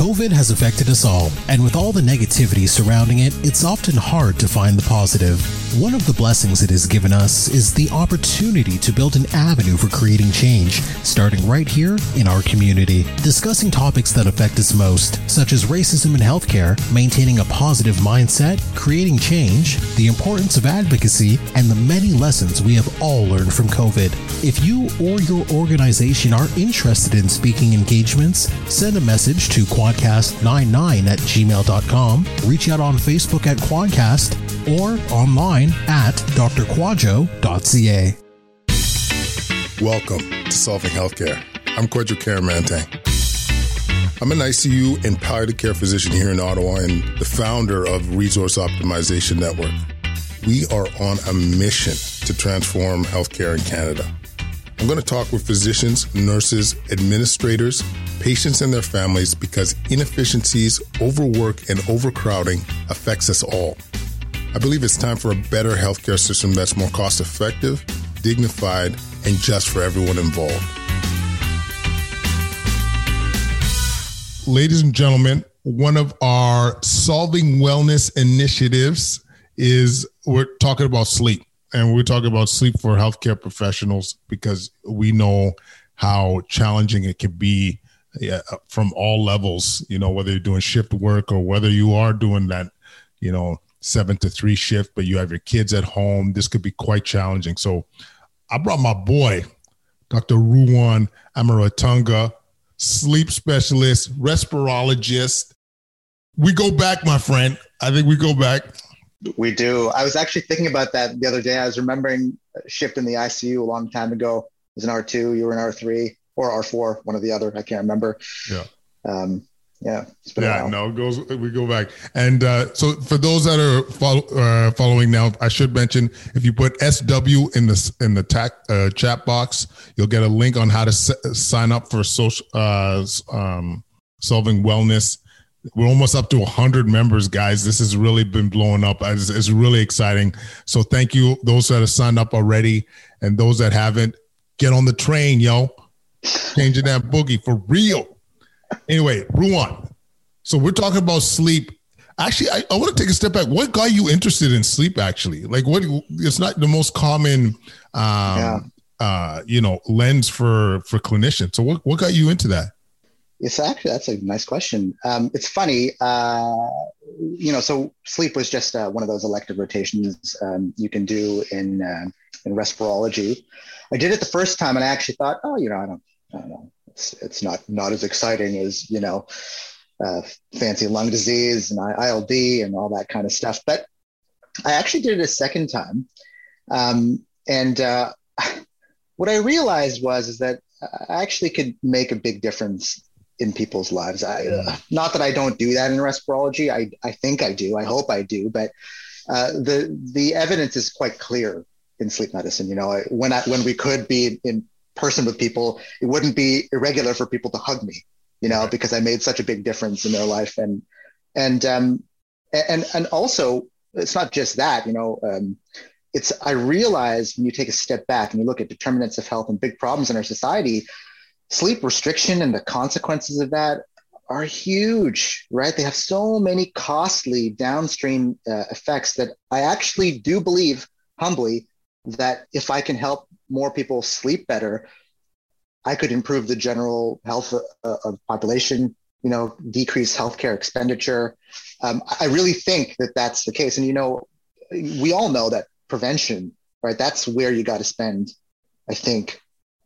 COVID has affected us all, and with all the negativity surrounding it, it's often hard to find the positive. One of the blessings it has given us is the opportunity to build an avenue for creating change, starting right here in our community. Discussing topics that affect us most, such as racism in healthcare, maintaining a positive mindset, creating change, the importance of advocacy, and the many lessons we have all learned from COVID. If you or your organization are interested in speaking engagements, send a message to quadcast99 at gmail.com, reach out on Facebook at Quadcast, or online at drquadjo.ca. Welcome to Solving Healthcare. I'm Kwadwo Kyeremanteng. I'm an ICU and palliative care physician here in Ottawa and the founder of Resource Optimization Network. We are on a mission to transform healthcare in Canada. I'm going to talk with physicians, nurses, administrators, patients, and their families because inefficiencies, overwork, and overcrowding affects us all. I believe it's time for a better healthcare system that's more cost effective, dignified, and just for everyone involved. Ladies and gentlemen, one of our solving wellness initiatives is we're talking about sleep and we're talking about sleep for healthcare professionals because we know how challenging it can be yeah, from all levels you know whether you're doing shift work or whether you are doing that you know seven to three shift but you have your kids at home this could be quite challenging so i brought my boy dr ruwan amaratunga sleep specialist respirologist we go back my friend i think we go back we do. I was actually thinking about that the other day. I was remembering shift in the ICU a long time ago. It was an R2, you were an R3 or R4, one or the other. I can't remember. Yeah. Um, yeah. yeah. No, it goes. We go back, and uh, so for those that are follow, uh, following now, I should mention if you put SW in the in the tac, uh, chat box, you'll get a link on how to s- sign up for social uh, um, solving wellness we're almost up to 100 members guys this has really been blowing up it's, it's, really exciting so thank you those that have signed up already and those that haven't get on the train yo changing that boogie for real anyway ruwan so we're talking about sleep actually i, I want to take a step back what got you interested in sleep actually like what it's not the most common um yeah. uh you know lens for for clinicians so what, what got you into that it's actually that's a nice question. Um, it's funny, uh, you know. So sleep was just uh, one of those elective rotations um, you can do in uh, in respirology. I did it the first time, and I actually thought, oh, you know, I don't, I don't know, it's it's not not as exciting as you know, uh, fancy lung disease and ILD and all that kind of stuff. But I actually did it a second time, um, and uh, what I realized was is that I actually could make a big difference in people's lives. I, uh, not that I don't do that in respirology. I, I think I do. I hope I do. But uh, the the evidence is quite clear in sleep medicine. You know, when I, when we could be in person with people, it wouldn't be irregular for people to hug me. You know, because I made such a big difference in their life, and and um, and and also it's not just that. You know. Um, it's I realize when you take a step back and you look at determinants of health and big problems in our society, sleep restriction and the consequences of that are huge, right? They have so many costly downstream uh, effects that I actually do believe humbly that if I can help more people sleep better, I could improve the general health of, uh, of population, you know, decrease healthcare expenditure. Um, I really think that that's the case. And, you know, we all know that prevention, right? That's where you got to spend, I think,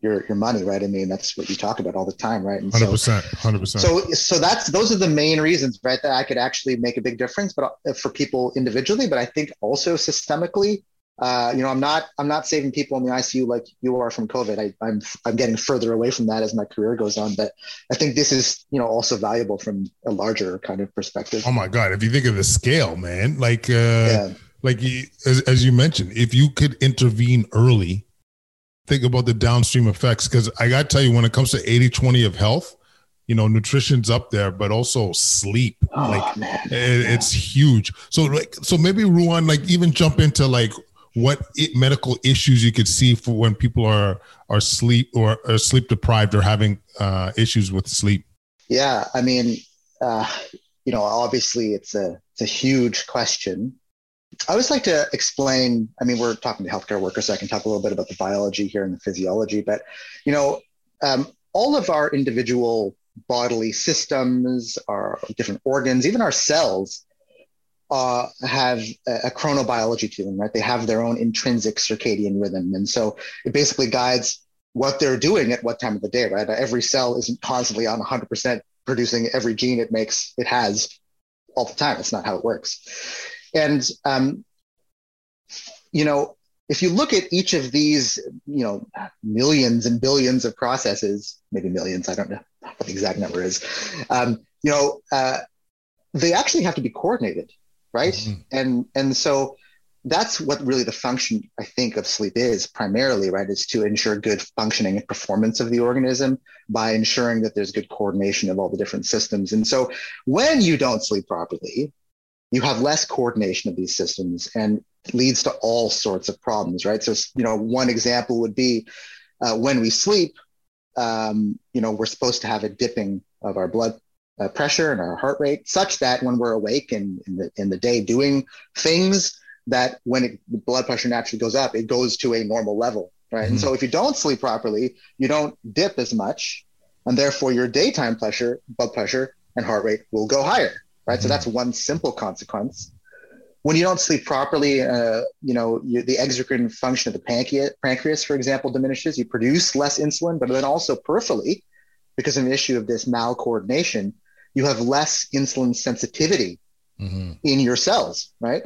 your your money, right? I mean, that's what you talk about all the time, right? Hundred percent, hundred percent. So so that's those are the main reasons, right? That I could actually make a big difference, but uh, for people individually, but I think also systemically. Uh, you know, I'm not I'm not saving people in the ICU like you are from COVID. I, I'm I'm getting further away from that as my career goes on, but I think this is you know also valuable from a larger kind of perspective. Oh my god! If you think of the scale, man, like uh, yeah. like as, as you mentioned, if you could intervene early think about the downstream effects because I got to tell you, when it comes to 80 20 of health, you know, nutrition's up there, but also sleep. Oh, like. It, it's huge. So, like, so maybe Ruwan, like, even jump into like what it, medical issues you could see for when people are are sleep or are sleep deprived or having uh, issues with sleep. Yeah, I mean, uh, you know, obviously it's a it's a huge question. I always like to explain. I mean, we're talking to healthcare workers, so I can talk a little bit about the biology here and the physiology. But you know, um, all of our individual bodily systems, our different organs, even our cells, uh, have a, chronobiology to them, right? They have their own intrinsic circadian rhythm, and so it basically guides what they're doing at what time of the day, right? Every cell isn't constantly on 100% producing every gene it makes, it has all the time. It's not how it works. And, um, you know, if you look at each of these, you know, millions and billions of processes, maybe millions, I don't know what the exact number is, um, you know, uh, they actually have to be coordinated, right? Mm-hmm. And and so that's what really the function I think of sleep is primarily, right? Is to ensure good functioning and performance of the organism by ensuring that there's good coordination of all the different systems. And so when you don't sleep properly, you have less coordination of these systems and leads to all sorts of problems, right? So, you know, one example would be uh, when we sleep, um, you know, we're supposed to have a dipping of our blood uh, pressure and our heart rate such that when we're awake and in the, in the day doing things, that when it, the blood pressure naturally goes up, it goes to a normal level, right? Mm-hmm. And so if you don't sleep properly, you don't dip as much, and therefore your daytime pressure, blood pressure, and heart rate will go higher, right? Mm-hmm. So that's one simple consequence. When you don't sleep properly, uh, you know you, the exocrine function of the pancreas, pancreas, for example, diminishes. You produce less insulin, but then also peripherally, because of an issue of this malcoordination, you have less insulin sensitivity mm-hmm. in your cells, right?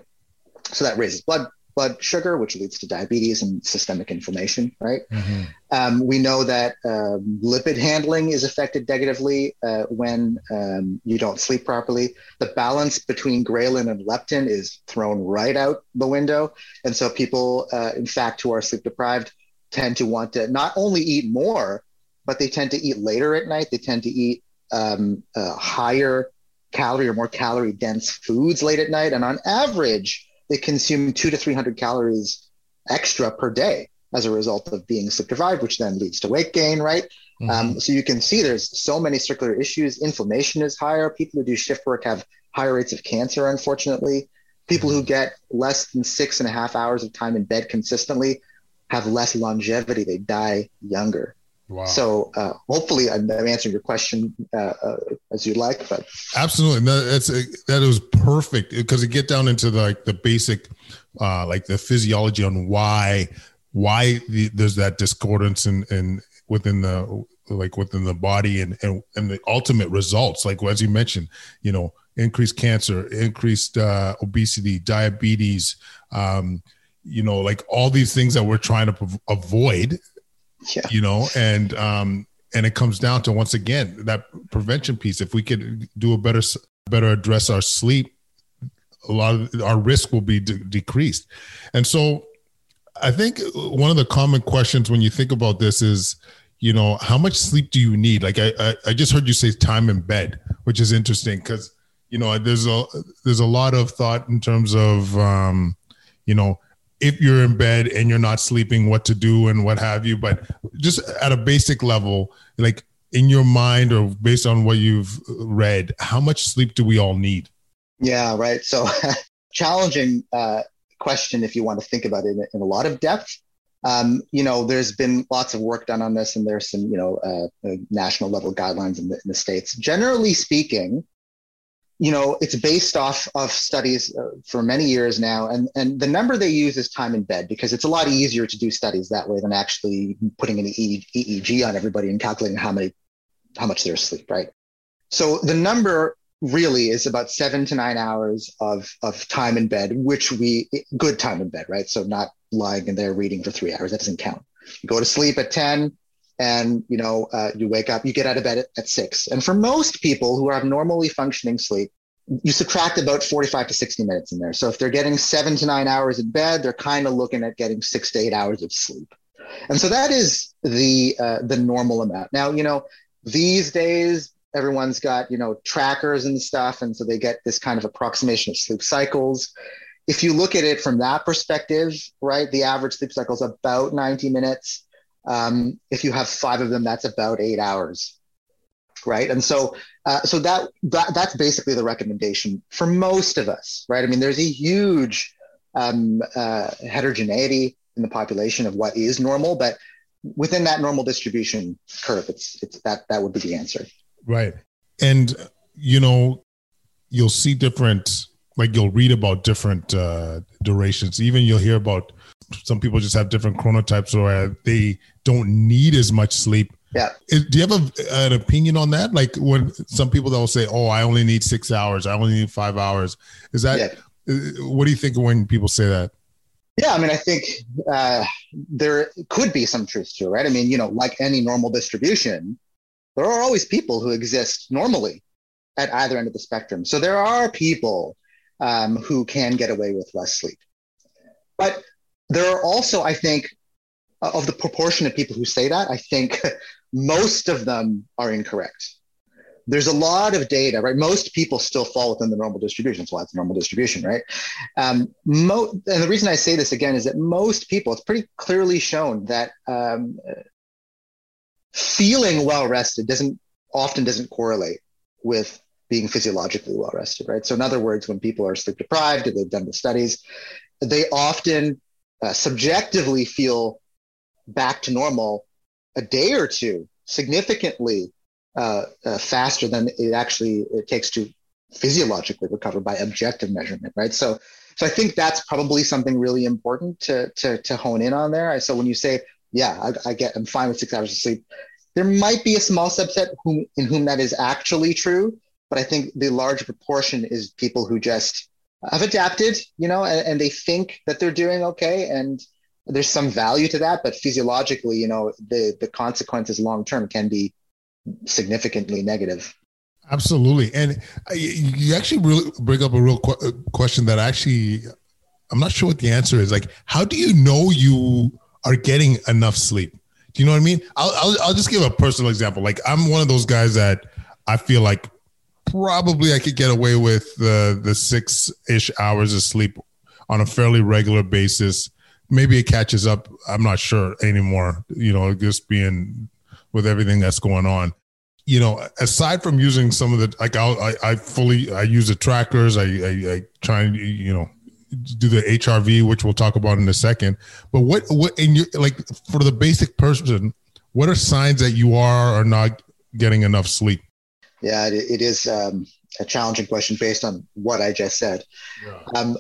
So that raises blood blood sugar, which leads to diabetes and systemic inflammation. Right. Mm-hmm. Um, we know that um, lipid handling is affected negatively uh, when um, you don't sleep properly. The balance between ghrelin and leptin is thrown right out the window, and so people, uh, in fact, who are sleep deprived, tend to want to not only eat more, but they tend to eat later at night. They tend to eat um, uh, higher calorie or more calorie dense foods late at night, and on average they consume two to 300 calories extra per day as a result of being sleep deprived, which then leads to weight gain, right? Mm-hmm. Um, so you can see there's so many circular issues. Inflammation is higher. People who do shift work have higher rates of cancer, unfortunately. People who get less than six and a half hours of time in bed consistently have less longevity. They die younger. Wow. So uh, hopefully I'm, I'm, answering your question uh, uh, as you'd like, but absolutely, no, that's that was perfect because it get down into the, like the basic, uh, like the physiology on why why the, there's that discordance and in, in within the like within the body and, and and the ultimate results, like as you mentioned, you know, increased cancer, increased uh, obesity, diabetes. Um, you know, like all these things that we're trying to avoid yeah. you know and um and it comes down to once again that prevention piece. If we could do a better better address our sleep a lot of our risk will be de- decreased. And so i think one of the common questions when you think about this is you know how much sleep do you need? Like i i, I just heard you say time in bed which is interesting because you know there's a there's a lot of thought in terms of um you know if you're in bed and you're not sleeping, what to do and what have you. But just at a basic level, like in your mind or based on what you've read, how much sleep do we all need? Yeah, right. So, challenging uh, question if you want to think about it in, a lot of depth. Um, you know, there's been lots of work done on this, and there's some, you know, uh, uh national level guidelines in the, in the states. Generally speaking, you know, it's based off of studies uh, for many years now, and and the number they use is time in bed because it's a lot easier to do studies that way than actually putting an EEG on everybody and calculating how many how much they're asleep, right? So the number really is about seven to nine hours of of time in bed, which we good time in bed, right? So not lying in there reading for three hours that doesn't count. You go to sleep at ten, and you know uh, you wake up you get out of bed at, at, six. And for most people who have normally functioning sleep you subtract about 45 to 60 minutes in there. So if they're getting seven to nine hours in bed they're kind of looking at getting six to eight hours of sleep. And so that is the uh, the normal amount. Now you know these days everyone's got you know trackers and stuff and so they get this kind of approximation of sleep cycles. If you look at it from that perspective right the average sleep cycle is about 90 minutes um, if you have five of them, that's about eight hours. right? And so, uh, so that, that that's basically the recommendation for most of us, right? I mean, there's a huge um, uh, heterogeneity in the population of what is normal, but within that normal distribution curve, it's it's that that would be the answer. Right, and you know, you'll see different, like you'll read about different uh, durations. Even you'll hear about some people just have different chronotypes where they don't need as much sleep yeah. Do you have a, an opinion on that? Like when some people that will say, "Oh, I only need six hours. I only need five hours." Is that? Yeah. Uh, what do you think when people say that? Yeah, I mean, I think uh, there could be some truth to it, right? I mean, you know, like any normal distribution, there are always people who exist normally at either end of the spectrum. So there are people um, who can get away with less sleep, but there are also, I think, of the proportion of people who say that, I think most of them are incorrect. There's a lot of data, right? Most people still fall within the normal distribution. That's why it's a normal distribution, right? Um, mo- and the reason I say this again is that most people, it's pretty clearly shown that um, feeling well rested doesn't often doesn't correlate with being physiologically well rested, right? So, in other words, when people are sleep deprived, they've done the studies, they often uh, subjectively feel back to normal a day or two, significantly uh, uh, faster than it actually it takes to physiologically recover by objective measurement, right? So, so I think that's probably something really important to to, to hone in on there. So when you say, yeah, I, I get, I'm fine with six hours of sleep, there might be a small subset whom in whom that is actually true, but I think the large proportion is people who just have adapted, you know, and, and they think that they're doing okay, and there's some value to that, but physiologically, you know, the the consequences long term can be significantly negative. Absolutely, and uh, you actually really bring up a real qu- uh, question that actually I'm not sure what the answer is. Like, how do you know you are getting enough sleep? Do you know what I mean? I'll, I'll, I'll just give a personal example. Like, I'm one of those guys that I feel like probably I could get away with the the six ish hours of sleep on a fairly regular basis maybe it catches up. I'm not sure anymore. You know, just being with everything that's going on. You know, aside from using some of the like, I'll, I I fully I use the trackers. I I, I try and you know do the HRV, which we'll talk about in a second. But what what in your like for the basic person, what are signs that you are or not getting enough sleep? Yeah, it, it is um, a challenging question based on what I just said. Yeah. Um,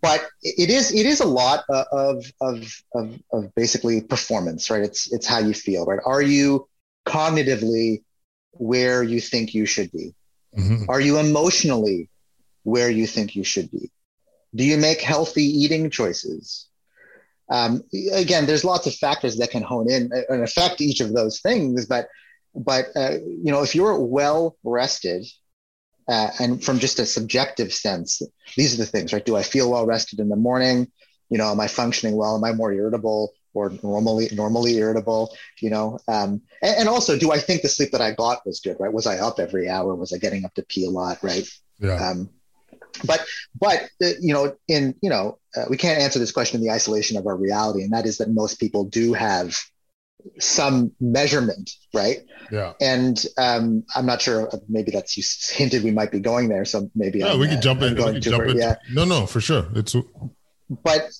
but it is it is a lot of, of of of basically performance, right? It's it's how you feel, right? Are you cognitively where you think you should be? Mm-hmm. Are you emotionally where you think you should be? Do you make healthy eating choices? Um, again, there's lots of factors that can hone in and affect each of those things, but but uh, you know if you're well rested uh, and from just a subjective sense, these are the things, right? Do I feel well rested in the morning? You know, am I functioning well? Am I more irritable or normally normally irritable? You know, um, and, and, also, do I think the sleep that I got was good? Right? Was I up every hour? Was I getting up to pee a lot? Right? Yeah. Um, but but uh, you know, in you know, uh, we can't answer this question in the isolation of our reality, and that is that most people do have some measurement, right? Yeah. And um, I'm not sure. Maybe that's you hinted we might be going there. So maybe. Yeah, I'm, we can uh, jump in. Going jump in. Yeah. No, no, for sure. It's. But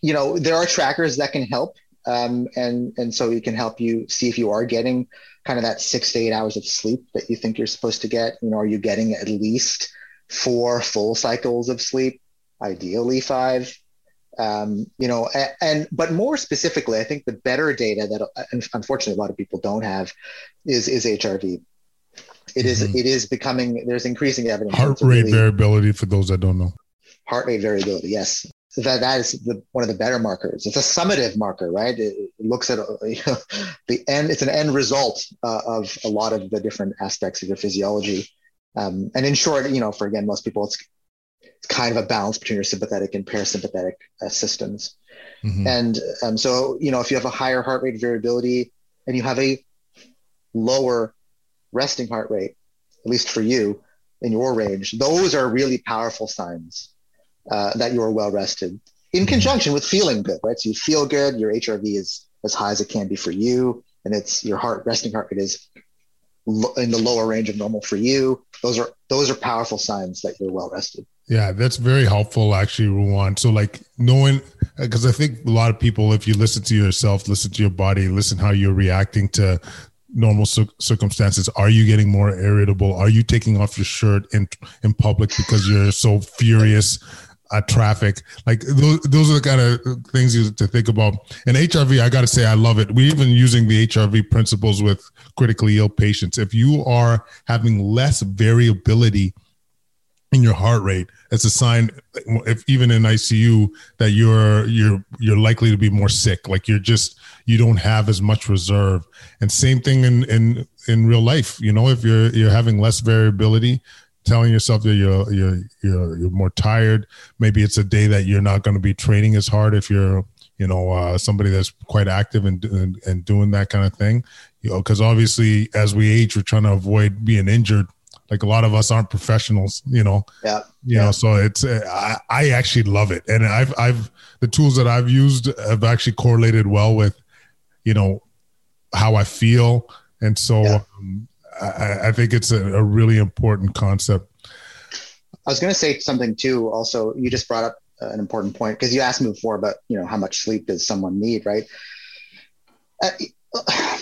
you know, there are trackers that can help, um, and and so it can help you see if you are getting kind of that six to eight hours of sleep that you think you're supposed to get. You know, are you getting at least four full cycles of sleep? Ideally, five um, you know, and, and, but more specifically, I think the better data that unfortunately a lot of people don't have is is HRV. It mm-hmm. is it is becoming there's increasing evidence. Heart rate really, variability for those that don't know. Heart rate variability, yes. That that is the, one of the better markers. It's a summative marker, right? It, it looks at you know, the end. It's an end result uh, of a lot of the different aspects of your physiology. Um, and in short, you know, for again, most people, it's it's kind of a balance between your sympathetic and parasympathetic uh, systems. Mm-hmm. And um, so, you know, if you have a higher heart rate variability and you have a lower resting heart rate, at least for you in your range, those are really powerful signs uh, that you are well rested in mm-hmm. conjunction with feeling good, right? So you feel good, your HRV is as high as it can be for you, and it's your heart resting heart rate is in the lower range of normal for you. Those are those are powerful signs that you're well rested. Yeah, that's very helpful, actually, Ruwan. So, like knowing, because I think a lot of people, if you listen to yourself, listen to your body, listen how you're reacting to normal circumstances, are you getting more irritable? Are you taking off your shirt in in public because you're so furious? at traffic. Like those, those are the kind of things you, to think about. And HRV, I got to say, I love it. We're even using the HRV principles with critically ill patients. If you are having less variability your heart rate, it's a sign, if even in ICU, that you're you're you're likely to be more sick. Like you're just you don't have as much reserve. And same thing in in in real life. You know, if you're you're having less variability, telling yourself that you're you're you're, you're more tired. Maybe it's a day that you're not going to be training as hard if you're you know uh, somebody that's quite active and, and and doing that kind of thing. You know, because obviously as we age, we're trying to avoid being injured. Like a lot of us aren't professionals, you know. Yeah. You yeah. know, so it's uh, I, I actually love it, and I've I've the tools that I've used have actually correlated well with, you know, how I feel, and so. Yeah. Um, I, I think it's a, a really important concept. I was going to say something too. Also, you just brought up an important point because you asked me before about you know how much sleep does someone need, right? Uh,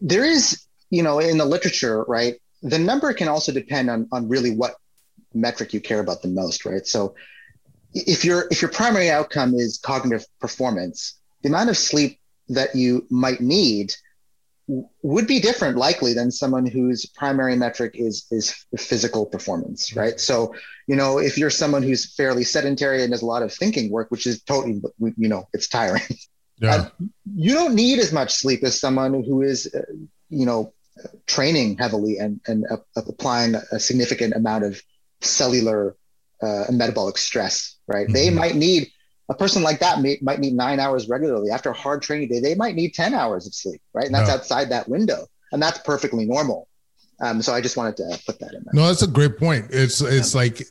there is, you know, in the literature, right? The number can also depend on on really what metric you care about the most, right? So, if your if your primary outcome is cognitive performance, the amount of sleep that you might need would be different likely than someone whose primary metric is is physical performance right so you know if you're someone who's fairly sedentary and does a lot of thinking work which is totally you know it's tiring yeah. Uh, you don't need as much sleep as someone who is uh, you know training heavily and and uh, applying a significant amount of cellular uh, metabolic stress right mm-hmm. they might need a person like that may, might need nine hours regularly after a hard training day they might need 10 hours of sleep right and that's yeah. outside that window and that's perfectly normal um, so i just wanted to put that in there no that's a great point it's it's yeah. like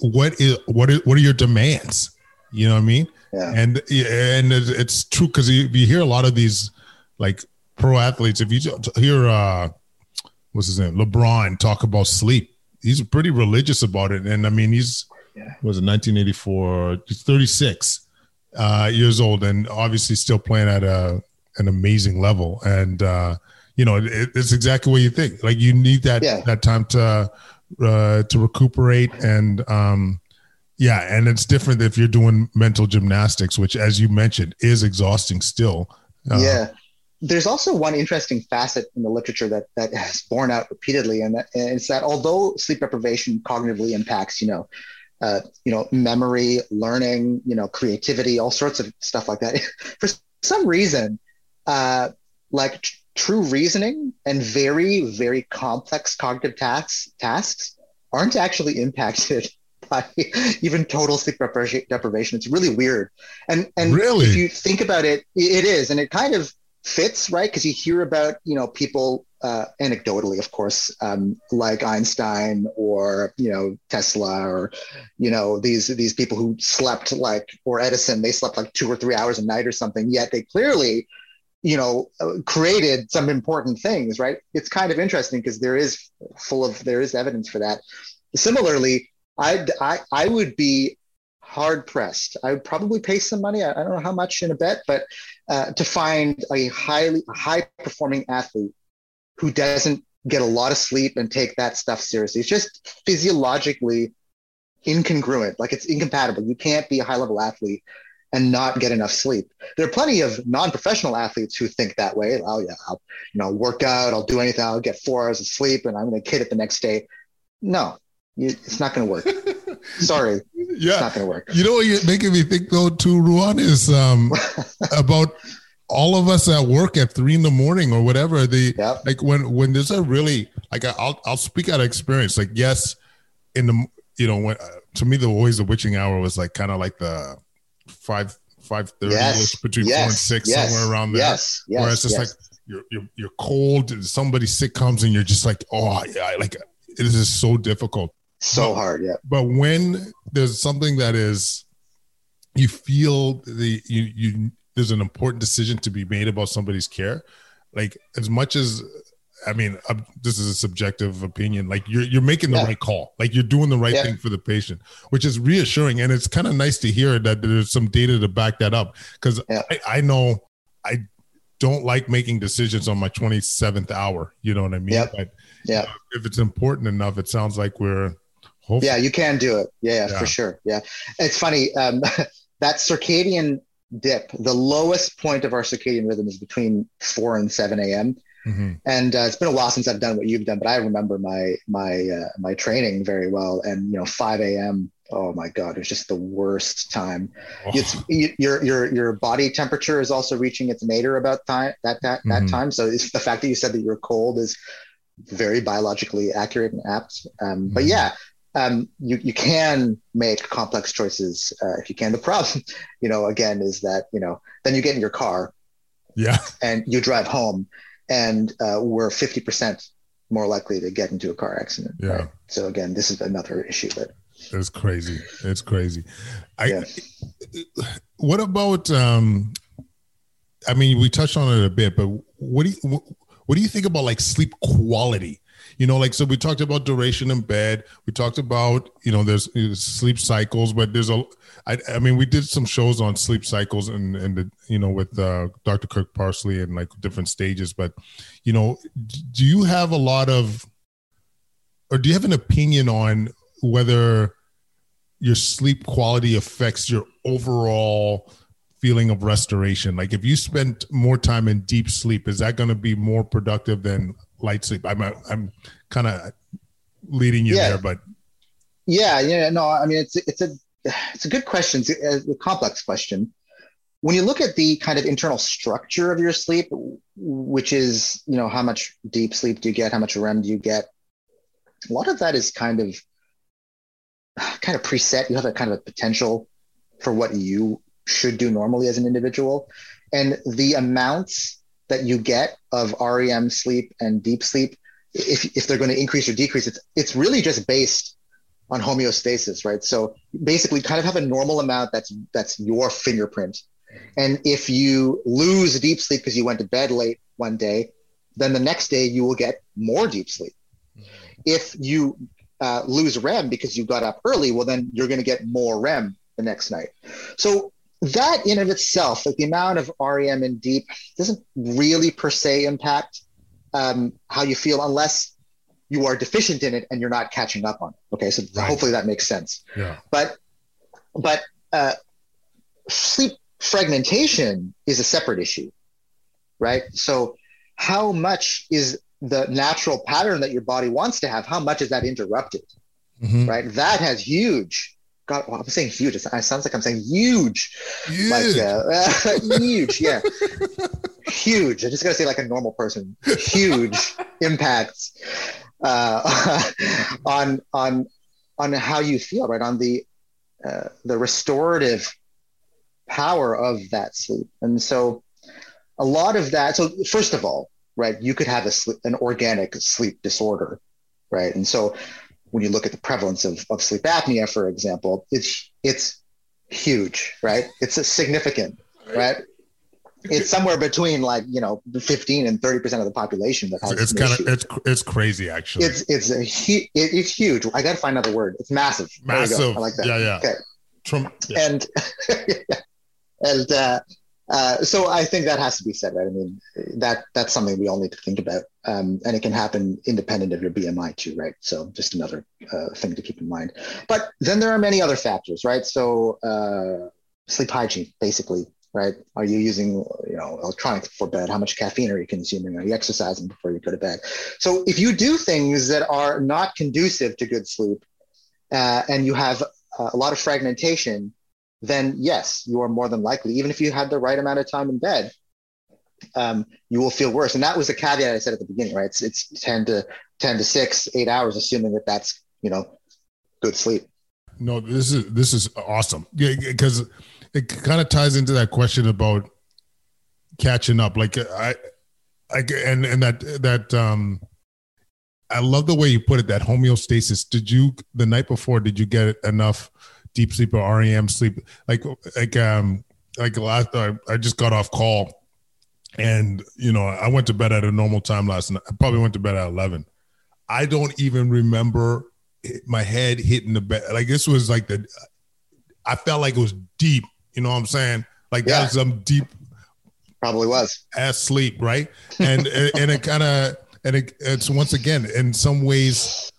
what is what is what are your demands you know what i mean yeah. and and it's true because you, you hear a lot of these like pro athletes if you hear uh what's his name lebron talk about sleep he's pretty religious about it and i mean he's yeah. was it 1984? He's 36 uh, years old and obviously still playing at a an amazing level. And uh, you know, it, it's exactly what you think. Like you need that yeah. that time to uh, to recuperate and um, yeah, and it's different if you're doing mental gymnastics, which, as you mentioned, is exhausting still. Uh, yeah. There's also one interesting facet in the literature that that has borne out repeatedly, and, that, and it's that although sleep deprivation cognitively impacts, you know, uh, you know, memory, learning, you know, creativity, all sorts of stuff like that. For some reason, uh, like t- true reasoning and very, very complex cognitive tasks tasks aren't actually impacted by even total sleep deprivation. It's really weird. And and really? if you think about it, it is, and it kind of fits, right? Because you hear about you know people uh, anecdotally, of course, um, like Einstein or you know Tesla or you know these these people who slept like or Edison, they slept like two or three hours a night or something. Yet they clearly, you know, uh, created some important things. Right? It's kind of interesting because there is full of there is evidence for that. Similarly, I I I would be hard pressed. I would probably pay some money. I, I don't know how much in a bet, but uh, to find a highly high performing athlete who doesn't get a lot of sleep and take that stuff seriously. It's just physiologically incongruent. Like it's incompatible. You can't be a high level athlete and not get enough sleep. There are plenty of non-professional athletes who think that way. Oh yeah, I'll you know work out, I'll do anything, I'll get four hours of sleep, and I'm going to kid it the next day. No, you, it's not going to work. Sorry, yeah, it's not going to work. You know what you're making me think though, too, Ruwan, is um, about all of us at work at three in the morning or whatever. The yep. like when when there's a really like I'll I'll speak out of experience. Like yes, in the you know when uh, to me the always the witching hour was like kind of like the five five thirty yes. between yes. four and six yes. somewhere around there. Yes, yes. Where it's just like you're, you're you're cold and somebody sick comes and you're just like oh yeah like this is so difficult. So but, hard, yeah. But when there's something that is you feel the you you there's an important decision to be made about somebody's care like as much as I mean, uh, this is a subjective opinion. Like you're you're making the Yeah. right call. Like you're doing the right Yeah. thing for the patient, which is reassuring. And it's kind of nice to hear that there's some data to back that up. Because Yeah. I, I know I don't like making decisions on my 27th hour. You know what I mean? Yep. But Yeah. if it's important enough, it sounds like we're hopefully. Yeah, you can do it. Yeah, yeah, for sure. Yeah. It's funny. Um, that circadian dip, the lowest point of our circadian rhythm is between 4 and 7 a.m. Mhm. And uh, it's been a while since I've done what you've done, but I remember my my uh, my training very well. And you know, 5 a.m. Oh my God, it was just the worst time. Oh, It's you, your your your body temperature is also reaching its nadir about time that that that Mhm. time. So the fact that you said that you're cold is very biologically accurate and apt. Um, but Mhm. yeah, um, you you can make complex choices uh, if you can. The problem, you know, again, is that you know then you get in your car yeah. and you drive home, and uh, we're fifty percent more likely to get into a car accident. Yeah. right? So again, this is another issue that It's crazy. It's crazy. I, Yeah. What about? um I mean, we touched on it a bit, but what do you what, what do you think about like sleep quality? You know, like so we talked about duration in bed. We talked about you know there's sleep cycles, but there's a. I, I mean, we did some shows on sleep cycles and and the, you know with uh, Dr. Kirk Parsley and like different stages. But you know, do you have a lot of, or do you have an opinion on whether your sleep quality affects your overall feeling of restoration. Like if you spend more time in deep sleep, is that going to be more productive than light sleep? I'm I'm kind of leading you Yeah. there, but Yeah, yeah, no, I mean it's it's a it's a good question. It's a, a complex question. When you look at the kind of internal structure of your sleep, which is you know how much deep sleep do you get, how much REM do you get, a lot of that is kind of kind of preset. You have a kind of a potential for what you should do normally as an individual, and the amounts that you get of REM sleep and deep sleep, if if they're going to increase or decrease, it's it's really just based on homeostasis, right? So basically, kind of have a normal amount that's that's your fingerprint. And if you lose deep sleep because you went to bed late one day, then the next day you will get more deep sleep. If you uh, lose REM because you got up early, well, then you're going to get more REM the next night. So that in of itself, like the amount of REM in deep, doesn't really per se impact um, how you feel unless you are deficient in it and you're not catching up on it. Okay, so Right. hopefully that makes sense. yeah, But but uh, sleep fragmentation is a separate issue, right? So how much is the natural pattern that your body wants to have? How much is that interrupted? Mhm. Right, that has huge. God, well, I'm saying huge. It sounds like I'm saying huge. Like Huge. uh, huge yeah. Huge. I just gotta say like a normal person. Huge impacts uh, on on on how you feel right? On the uh, the restorative power of that sleep. And so a lot of that so first of all right you could have a sleep, an organic sleep disorder right? And so when you look at the prevalence of, of sleep apnea for example it's it's huge right it's a significant right it's somewhere between like you know 15 and 30 percent of the population that has it's kind of it's it's crazy actually. it's it's a hu- it, it's huge i gotta find another word it's massive There we go. massive. i like that Yeah, yeah. Okay. Trump. Yeah. and and uh, uh, so I think that has to be said, right? I mean, that that's something we all need to think about, um, and it can happen independent of your BMI too, right? So just another uh, thing to keep in mind. But then there are many other factors, right? So uh, sleep hygiene, basically, right? Are you using you know electronics before bed? How much caffeine are you consuming? Are you exercising before you go to bed? So if you do things that are not conducive to good sleep, uh, and you have uh, a lot of fragmentation, then yes, you are more than likely, even if you had the right amount of time in bed, um, you will feel worse. And that was the caveat I said at the beginning, right? It's, it's 10 to 10 to six, eight hours, assuming that that's, you know, good sleep. No, this is this is awesome. Yeah, because it kind of ties into that question about catching up. Like I, I and and that that um, I love the way you put it. That homeostasis. Did you the night before? Did you get enough deep sleep or REM sleep? Like like um like last I, I just got off call, and you know I went to bed at a normal time last night. I probably went to bed at eleven. I don't even remember my head hitting the bed. Like this was like the. I felt like it was deep. You know what I'm saying? Like yeah. that was some deep. Probably was ass sleep, right? And and it kind of and it, it's once again in some ways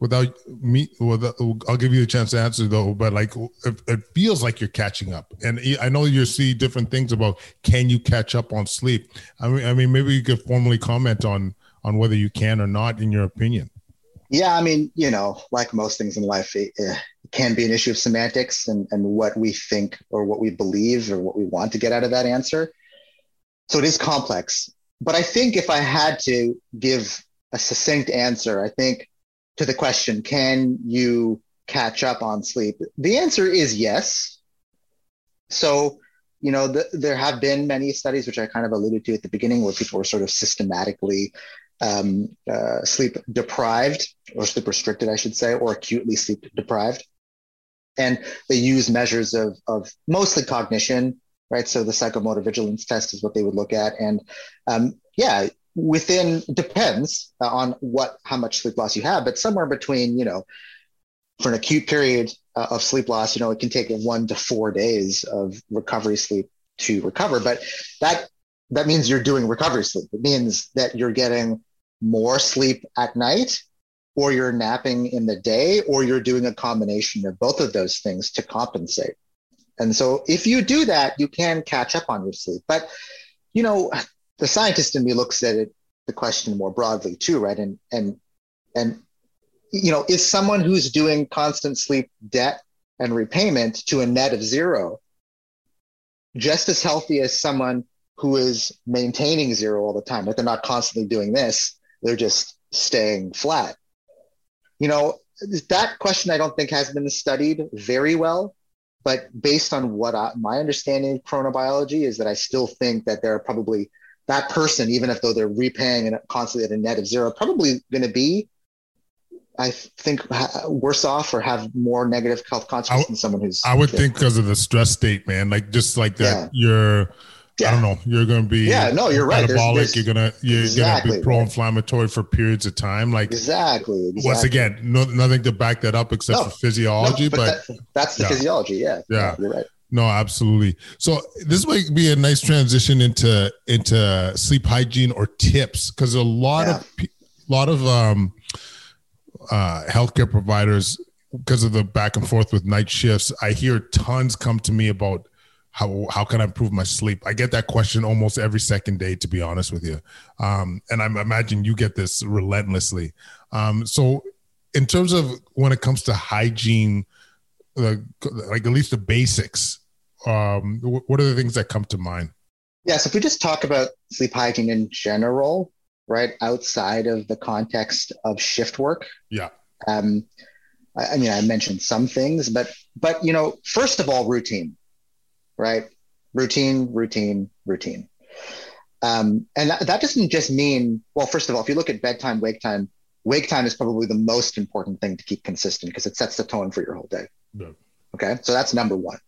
without me without, i'll give you a chance to answer though but like it, it, feels like you're catching up. And i know you see different things about can you catch up on sleep? I mean i mean maybe you could formally comment on on whether you can or not in your opinion. Yeah i mean you know like most things in life it, it can be an issue of semantics and, and what we think or what we believe or what we want to get out of that answer. So it is complex. But i think if i had to give a succinct answer i think to the question, can you catch up on sleep? The answer is yes. So, you know, the, there have been many studies, which I kind of alluded to at the beginning, where people were sort of systematically um, uh, sleep deprived or sleep restricted, I should say, or acutely sleep deprived. And they use measures of, of mostly cognition, right? So the psychomotor vigilance test is what they would look at. And um, yeah, within depends on what how much sleep loss you have, but somewhere between you know for an acute period uh, of sleep loss, you know it can take one to four days of recovery sleep to recover, but that that means you're doing recovery sleep. It means that you're getting more sleep at night or you're napping in the day or you're doing a combination of both of those things to compensate. And so if you do that, you can catch up on your sleep. But you know, the scientist in me looks at it the question more broadly too, right? And and and you know, is someone who's doing constant sleep debt and repayment to a net of zero just as healthy as someone who is maintaining zero all the time? Like they're not constantly doing this, they're just staying flat. You know, that question I don't think has been studied very well. But based on what I, my understanding of chronobiology is that I still think that there are probably that person, even if though they're repaying and constantly at a net of zero, probably going to be, I think, worse off or have more negative health consequences than someone who's. I would think because of the stress state, man. Like just like that, yeah. you're. Yeah. I don't know. You're going to be yeah. No, you're right. Metabolic. There's, there's, you're gonna you're exactly, gonna be pro-inflammatory right. for periods of time. Like exactly. exactly. Once again, no, nothing to back that up except no, for physiology. No, but, but that, that's the yeah. physiology. Yeah. Yeah. You're right. No, absolutely. So this might be a nice transition into into sleep hygiene or tips because a lot yeah. of a lot of um, uh, healthcare providers because of the back and forth with night shifts. I hear tons come to me about how how can I improve my sleep. I get that question almost every second day, to be honest with you. Um, and I imagine you get this relentlessly. Um, so, in terms of when it comes to hygiene like, like at least the basics um what are the things that come to mind? Yeah so if we just talk about sleep hygiene in general right outside of the context of shift work. Yeah. Um I, I mean i mentioned some things but but you know first of all routine right? Routine routine routine. Um, and that, that doesn't just mean well first of all if you look at bedtime wake time wake time is probably the most important thing to keep consistent because it sets the tone for your whole day. Yeah. Okay. So that's number one,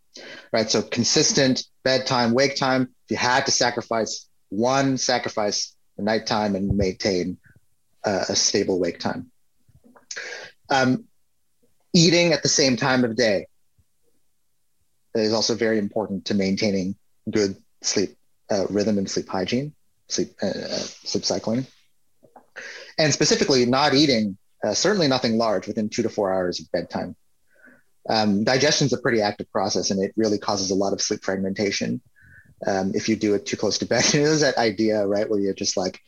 right? So consistent bedtime, wake time. If you had to sacrifice one, sacrifice the nighttime and maintain uh, a stable wake time. Um, eating at the same time of day is also very important to maintaining good sleep uh, rhythm and sleep hygiene, sleep uh, uh sleep cycling, and specifically not eating uh, certainly nothing large within two to four hours of bedtime um, digestion is a pretty active process and it really causes a lot of sleep fragmentation um, if you do it too close to bed. it is that idea, right, where you just like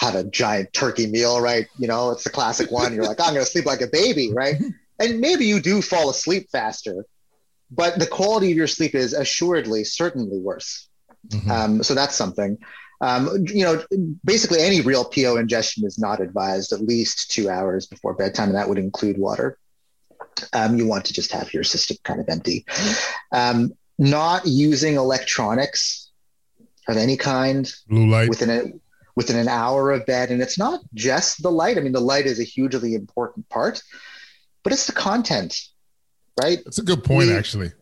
have a giant turkey meal, right? You know, it's the classic one. You're like, oh, I'm going to sleep like a baby, right? And maybe you do fall asleep faster, but the quality of your sleep is assuredly, certainly worse. Mm-hmm. Um, so that's something. Um, you know, basically any real PO ingestion is not advised at least two hours before bedtime, and that would include water. Um, you want to just have your system kind of empty. Um, not using electronics of any kind blue light within a within an hour of bed, and it's not just the light. I mean, the light is a hugely important part, but it's the content, right? That's a good point, we, actually.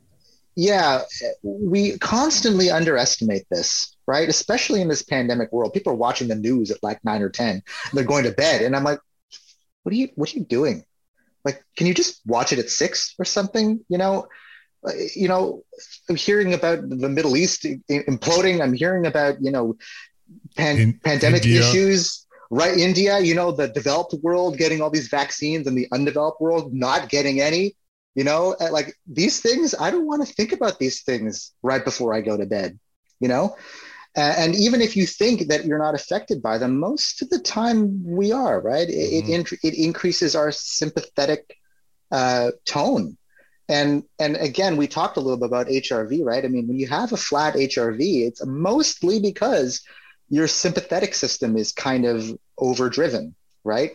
yeah, we constantly underestimate this, right? Especially in this pandemic world. People are watching the news at like nine or 10, they're going to bed. And I'm like, what are you, what are you doing? Like, can you just watch it at six or something? You know, you know, I'm hearing about the Middle East imploding. I'm hearing about, you know, pan- in pandemic India. issues, right? India, you know, the developed world getting all these vaccines and the undeveloped world not getting any you know uh, like these things i don't want to think about these things right before i go to bed you know and even if you think that you're not affected by them most of the time we are right it, mm-hmm. it, it, increases our sympathetic uh, tone and and again we talked a little bit about hrv right i mean when you have a flat hrv it's mostly because your sympathetic system is kind of overdriven right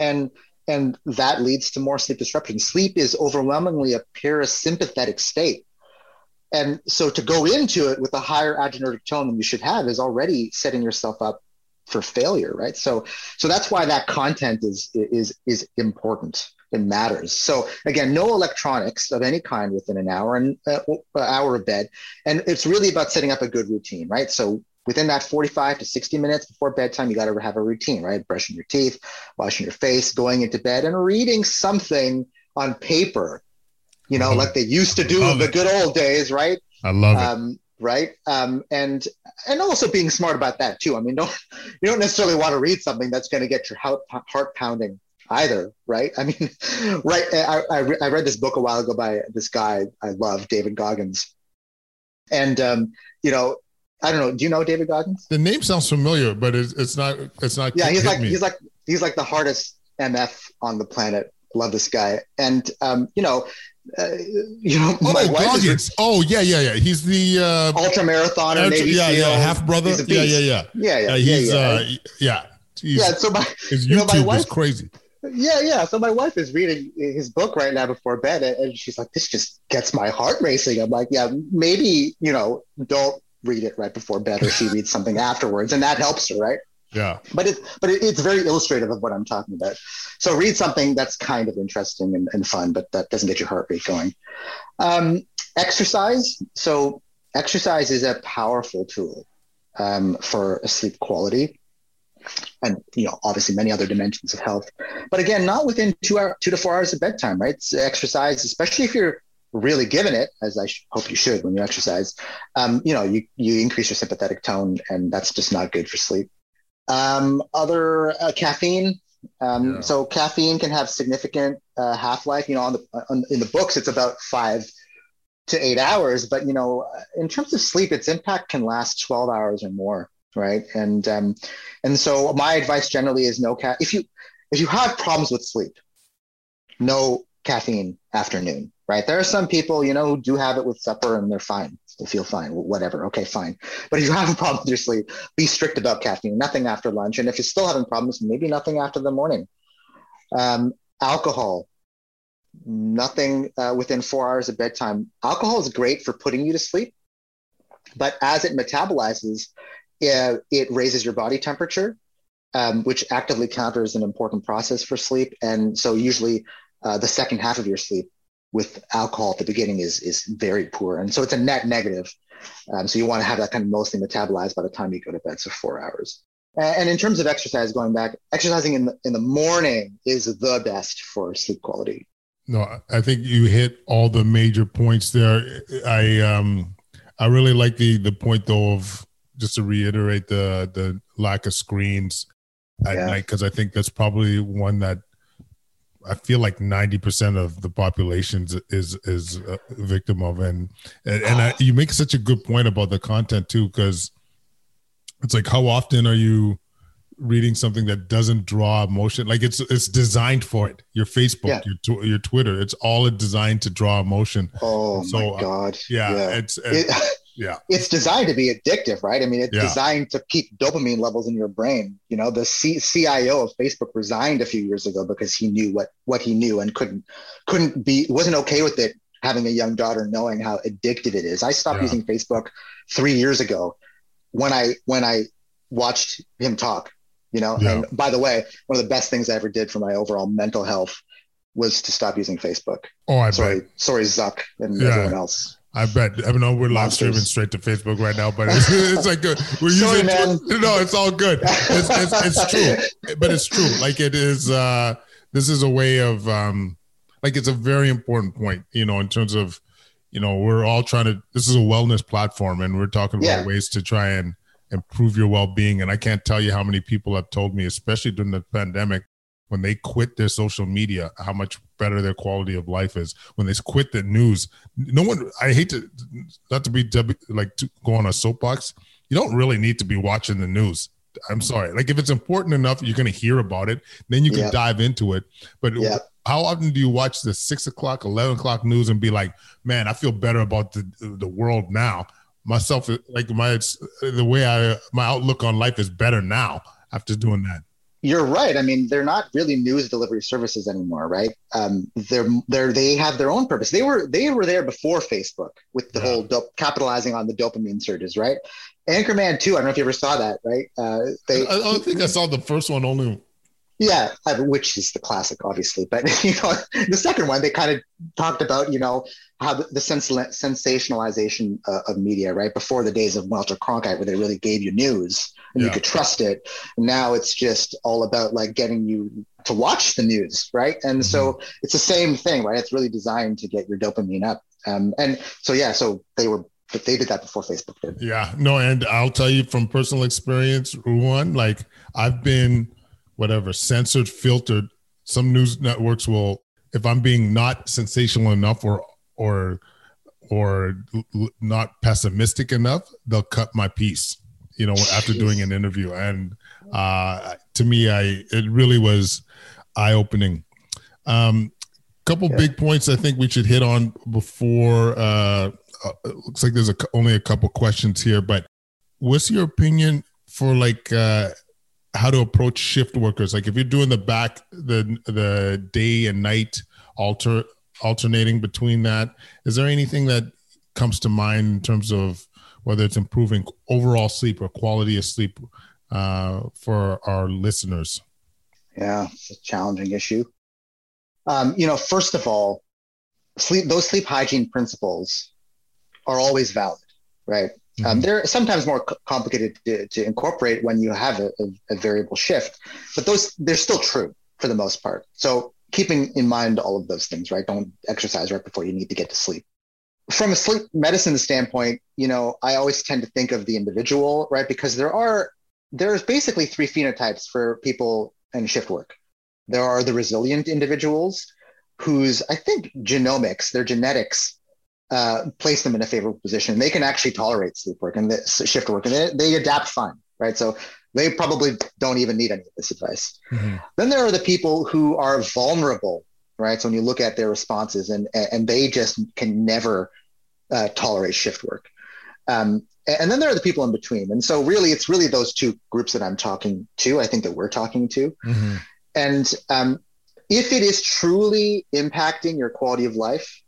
and and that leads to more sleep disruption. Sleep is overwhelmingly a parasympathetic state. And so to go into it with a higher adrenergic tone than you should have is already setting yourself up for failure, right? So so that's why that content is is is important and matters. So again, no electronics of any kind within an hour and uh, hour of bed, and it's really about setting up a good routine, right? So within that 45 to 60 minutes before bedtime, you got to have a routine, right? Brushing your teeth, washing your face, going into bed, and reading something on paper, you know, like they used to do in the good old days, right? I love um, it. Right. Um, and and also being smart about that too. I mean, don't you don't necessarily want to read something that's going to get your heart, heart pounding either, right? I mean, right. I, I, I read this book a while ago by this guy I love, David Goggins. And um, you know, I don't know. Do you know David Goggins? The name sounds familiar, but it's, it's not. It's not. Yeah, he's like me. he's like he's like the hardest MF on the planet. Love this guy, and um, you know, uh, you know, oh, my Goggins. Is, oh yeah, yeah, yeah. He's the uh, ultra marathoner, Navy yeah, SEAL. yeah, half brother. Yeah, yeah, yeah, yeah, yeah. he's yeah, yeah. Uh, yeah. yeah. So my his YouTube you know, my wife, is crazy. Yeah, yeah. So my wife is reading his book right now before bed, and she's like, "This just gets my heart racing." I'm like, "Yeah, maybe you know, don't read it right before bed or she reads something afterwards and that helps her right yeah. But it but it, it's very illustrative of what i'm talking about. So read something that's kind of interesting and, and fun but that doesn't get your heart rate going. Um, exercise. So exercise is a powerful tool um, for sleep quality and you know obviously many other dimensions of health. But again not within two hour two to four hours of bedtime right? Exercise especially if you're really given it, as I sh- hope you should when you exercise, um, you know, you, you increase your sympathetic tone, and that's just not good for sleep. Um, other uh, caffeine. Um, yeah. So caffeine can have significant uh, half life. You know, on the on, in the books, it's about five to eight hours, but you know, in terms of sleep, its impact can last twelve hours or more, right? And um, and so my advice generally is no ca- if you if you have problems with sleep, no caffeine afternoon right? There are some people, you know, who do have it with supper and they're fine. They feel fine, whatever. Okay, fine. But if you have a problem with your sleep, be strict about caffeine, nothing after lunch. And if you're still having problems, maybe nothing after the morning. Um, alcohol, nothing uh, within four hours of bedtime. Alcohol is great for putting you to sleep, but as it metabolizes, uh, it raises your body temperature, um, which actively counters an important process for sleep. And so, usually, uh, the second half of your sleep with alcohol at the beginning is is very poor, and so it's a net negative. Um, so you want to have that kind of mostly metabolized by the time you go to bed, so four hours. And in terms of exercise, going back, exercising in the, in the morning is the best for sleep quality. No, I think you hit all the major points there. I um I really like the the point though of just to reiterate the the lack of screens at yeah. night because I think that's probably one that I feel like ninety percent of the population is is a victim of, and and, and I, you make such a good point about the content too, because it's like how often are you reading something that doesn't draw emotion? Like it's it's designed for it. Your Facebook, yeah. your your Twitter, it's all designed to draw emotion. Oh so, my god! Uh, yeah, yeah, it's, it's it, yeah it's designed to be addictive right i mean it's yeah. designed to keep dopamine levels in your brain you know the C- cio of facebook resigned a few years ago because he knew what what he knew and couldn't couldn't be wasn't okay with it having a young daughter knowing how addictive it is i stopped yeah. using facebook three years ago when i when i watched him talk you know yeah. and by the way one of the best things i ever did for my overall mental health was to stop using facebook oh I sorry bet. sorry zuck and everyone else I bet. I know we're live streaming straight to Facebook right now, but it's, it's like a, we're Sorry, using. Man. No, it's all good. It's, it's, it's, true, but it's true. Like it is. uh This is a way of, um like, it's a very important point. You know, in terms of, you know, we're all trying to. This is a wellness platform, and we're talking about yeah. ways to try and improve your well-being. And I can't tell you how many people have told me, especially during the pandemic, when they quit their social media, how much better their quality of life is. When they quit the news, no one. I hate to not to be like to go on a soapbox. You don't really need to be watching the news. I'm sorry. Like if it's important enough, you're going to hear about it. Then you can yep. dive into it. But yep. how often do you watch the six o'clock, eleven o'clock news and be like, "Man, I feel better about the the world now." Myself, like my the way I my outlook on life is better now after doing that you're right. I mean, they're not really news delivery services anymore, right? Um, they're they're they have their own purpose. They were they were there before Facebook with the yeah. whole dope, capitalizing on the dopamine surges, right? Anchorman too. I don't know if you ever saw that, right? Uh, they, I, I think I saw the first one only. Yeah, which is the classic, obviously. But you know, the second one, they kind of talked about, you know, how the, the sens- sensationalization uh, of media, right? Before the days of Walter Cronkite, where they really gave you news and yeah. you could trust it. Now it's just all about like getting you to watch the news, right? And mm-hmm. so it's the same thing, right? It's really designed to get your dopamine up. Um, and so yeah, so they were but they did that before Facebook did. Yeah, no, and I'll tell you from personal experience, one, like I've been whatever censored, filtered. Some news networks will, if I'm being not sensational enough or or or not pessimistic enough, they'll cut my piece. You know, after doing an interview, and uh, to me, I it really was eye opening. Um, couple yeah. big points I think we should hit on before. Uh, uh, looks like there's a, only a couple questions here, but what's your opinion for like uh, how to approach shift workers? Like if you're doing the back the the day and night alter alternating between that, is there anything that comes to mind in terms of whether it's improving overall sleep or quality of sleep uh, for our listeners? Yeah, it's a challenging issue. Um, you know, first of all, sleep those sleep hygiene principles are always valid, right? Um, mm-hmm. Um, they're sometimes more c- complicated to, to, incorporate when you have a, a, a, variable shift, but those they're still true for the most part. So keeping in mind all of those things, right? Don't exercise right before you need to get to sleep. From a sleep medicine standpoint, you know, I always tend to think of the individual, right? Because there are there's basically three phenotypes for people in shift work. There are the resilient individuals whose I think genomics, their genetics uh, place them in a favorable position. They can actually tolerate sleep work and the, shift work, and they, they, adapt fine, right? So they probably don't even need any of this advice. Mm-hmm. Then there are the people who are vulnerable, right? So when you look at their responses, and and they just can never uh, tolerate shift work. Um, and then there are the people in between. And so really, it's really those two groups that I'm talking to. I think that we're talking to. Mm-hmm. And um, if it is truly impacting your quality of life,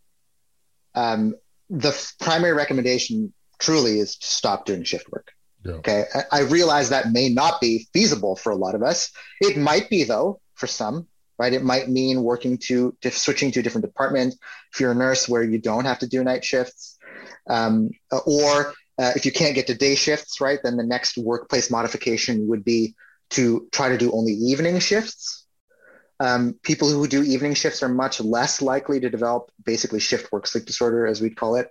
um, the f- primary recommendation truly is to stop doing shift work. Yeah. Okay. I, I realize that may not be feasible for a lot of us. It might be though for some, right? It might mean working to, switching to a different department. If you're a nurse where you don't have to do night shifts, um, or uh, if you can't get to day shifts, right, then the next workplace modification would be to try to do only evening shifts um, people who do evening shifts are much less likely to develop basically shift work sleep disorder, as we'd call it.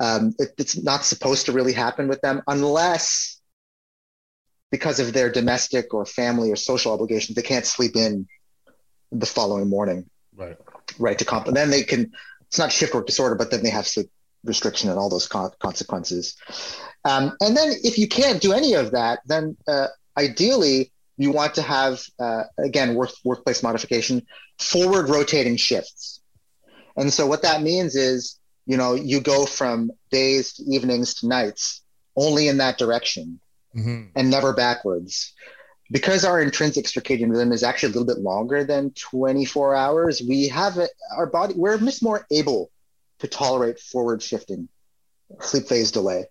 Um, it. It's not supposed to really happen with them unless, because of their domestic or family or social obligations, they can't sleep in the following morning. Right. Right. To comp. And then they can. It's not shift work disorder, but then they have sleep restriction and all those con- consequences. Um, and then if you can't do any of that, then uh, ideally you want to have uh, again work, workplace modification forward rotating shifts and so what that means is you know you go from days to evenings to nights only in that direction mm-hmm. and never backwards because our intrinsic circadian rhythm is actually a little bit longer than 24 hours we have it, our body we're just more able to tolerate forward shifting sleep phase delay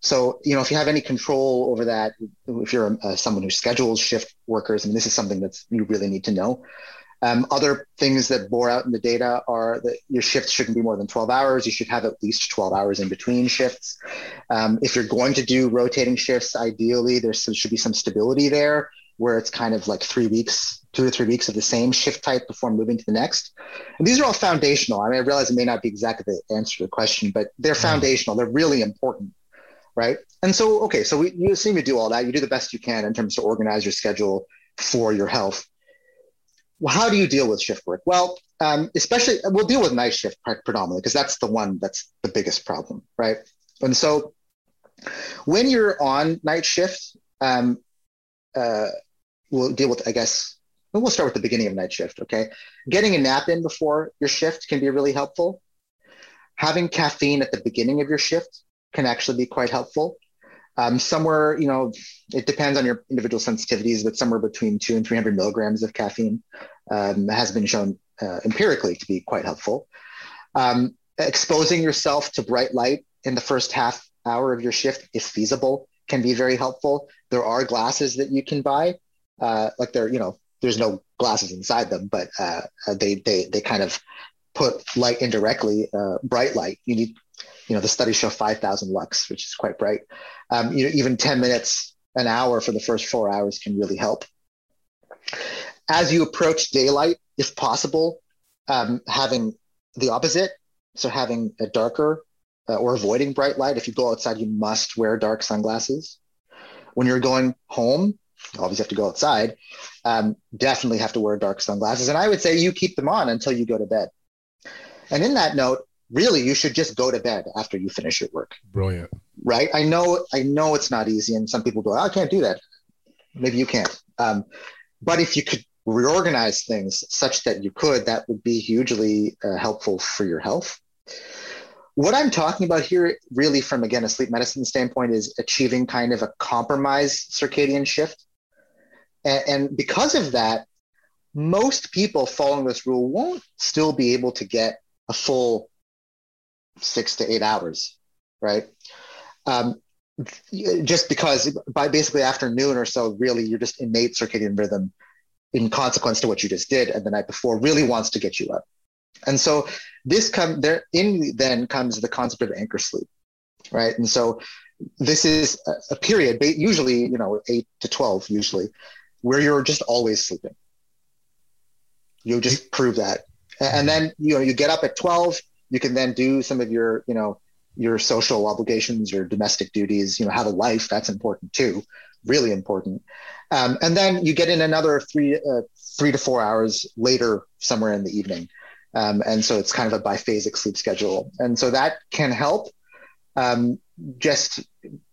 so, you know, if you have any control over that, if you're uh, someone who schedules shift workers, I mean, this is something that you really need to know. Um, other things that bore out in the data are that your shifts shouldn't be more than 12 hours. You should have at least 12 hours in between shifts. Um, if you're going to do rotating shifts, ideally there should be some stability there where it's kind of like three weeks, two or three weeks of the same shift type before moving to the next. And these are all foundational. I mean, I realize it may not be exactly the answer to the question, but they're mm-hmm. foundational. They're really important, right? And so, okay, so we, you assume you do all that. You do the best you can in terms to organize your schedule for your health. Well, how do you deal with shift work? Well, um, especially we'll deal with night shift predominantly because that's the one that's the biggest problem, right? And so when you're on night shift, um, uh, we'll deal with, I guess, we'll start with the beginning of night shift. Okay. Getting a nap in before your shift can be really helpful. Having caffeine at the beginning of your shift can actually be quite helpful. Um, somewhere, you know, it depends on your individual sensitivities, but somewhere between two and 300 milligrams of caffeine um, has been shown uh, empirically to be quite helpful. Um, exposing yourself to bright light in the first half hour of your shift, if feasible, can be very helpful. There are glasses that you can buy, uh, like they're, you know, there's no glasses inside them, but uh, they, they, they kind of put light indirectly, uh, bright light. You need, you know, the studies show 5,000 lux, which is quite bright. Um, you know, even 10 minutes, an hour for the first four hours can really help. As you approach daylight, if possible, um, having the opposite, so having a darker uh, or avoiding bright light. If you go outside, you must wear dark sunglasses. When you're going home, you always have to go outside. Um, definitely have to wear dark sunglasses. And I would say you keep them on until you go to bed. And in that note, really, you should just go to bed after you finish your work. Brilliant. Right. I know. I know it's not easy, and some people go, oh, "I can't do that." Maybe you can't. Um, but if you could reorganize things such that you could, that would be hugely uh, helpful for your health what I'm talking about here, really, from again a sleep medicine standpoint, is achieving kind of a compromise circadian shift. And, and because of that, most people following this rule won't still be able to get a full six to eight hours, right? Um, just because by basically afternoon or so, really, you're just innate circadian rhythm in consequence to what you just did and the night before really wants to get you up. And so this come there in then comes the concept of anchor sleep, right? And so this is a, period, usually you know eight to twelve, usually, where you're just always sleeping. You just prove that, and then you know you get up at twelve. You can then do some of your you know your social obligations, your domestic duties. You know have a life. That's important too, really important. Um, and then you get in another three uh, three to four hours later, somewhere in the evening. Um, and so it's kind of a biphasic sleep schedule. And so that can help um, just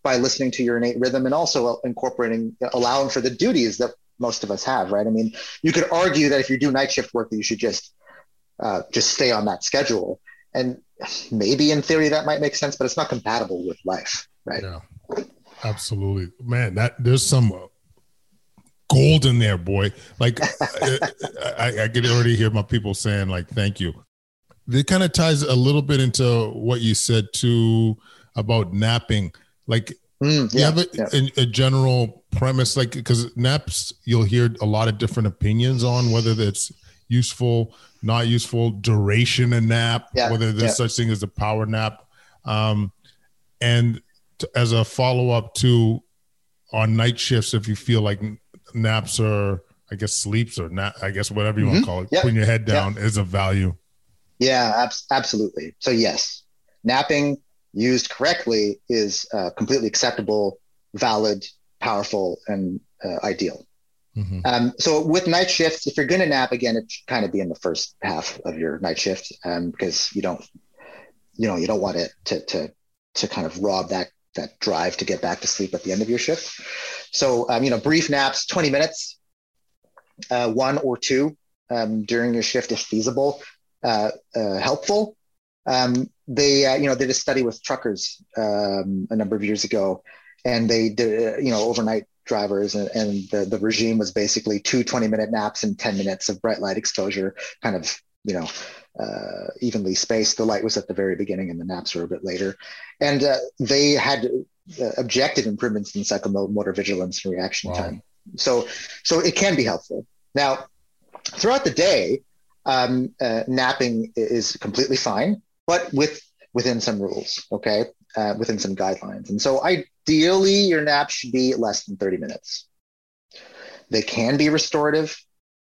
by listening to your innate rhythm and also incorporating, allowing for the duties that most of us have, right? I mean, you could argue that if you do night shift work, that you should just uh, just stay on that schedule. And maybe in theory that might make sense, but it's not compatible with life, right? Yeah, absolutely, man. That there's some gold in there, boy. Like I, I, can already hear my people saying, like, thank you. It kind of ties a little bit into what you said too about napping. Like mm, yeah, you have a, yeah. a, a general premise, like because naps, you'll hear a lot of different opinions on whether it's useful, not useful, duration a nap, yeah, whether there's such thing as a power nap. Um, and to, as a follow up to on night shifts, if you feel like naps or I guess sleeps or nap, I guess whatever you mm-hmm. want to call it, yep. putting your head down is a value. Yeah, ab- absolutely. So yes, napping used correctly is uh, completely acceptable, valid, powerful, and uh, ideal. Mm-hmm. Um, so with night shifts, if you're going to nap again, it should kind of be in the first half of your night shift um, because you don't, you know, you don't want it to to to kind of rob that that drive to get back to sleep at the end of your shift. So, um, you know, brief naps, 20 minutes, uh, one or two um, during your shift if feasible, uh, uh, helpful. Um, they, uh, you know, did a study with truckers um, a number of years ago, and they did, uh, you know, overnight drivers, and, and the, the regime was basically two 20 minute naps and 10 minutes of bright light exposure, kind of, you know, uh, evenly spaced. The light was at the very beginning and the naps were a bit later. And uh, they had uh, objective improvements in psychomotor vigilance and reaction wow. time. So, so it can be helpful. Now, throughout the day, um, uh, napping is completely fine, but with within some rules, okay, uh, within some guidelines. And so, ideally, your nap should be less than 30 minutes. They can be restorative.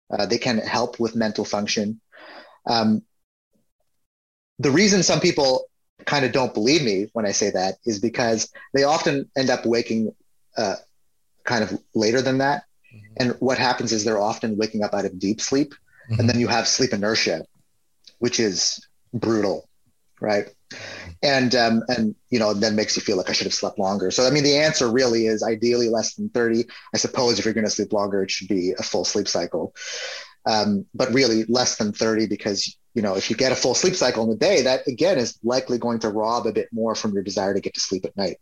Uh, they can help with mental function. Um, the reason some people kind of don't believe me when I say that is because they often end up waking uh, kind of later than that. Mm-hmm. And what happens is they're often waking up out of deep sleep. Mm-hmm. And then you have sleep inertia, which is brutal, right? And um, and you know then makes you feel like I should have slept longer. So I mean the answer really is ideally less than thirty. I suppose if you're going to sleep longer, it should be a full sleep cycle. Um, but really less than 30 because you know if you get a full sleep cycle in the day that again is likely going to rob a bit more from your desire to get to sleep at night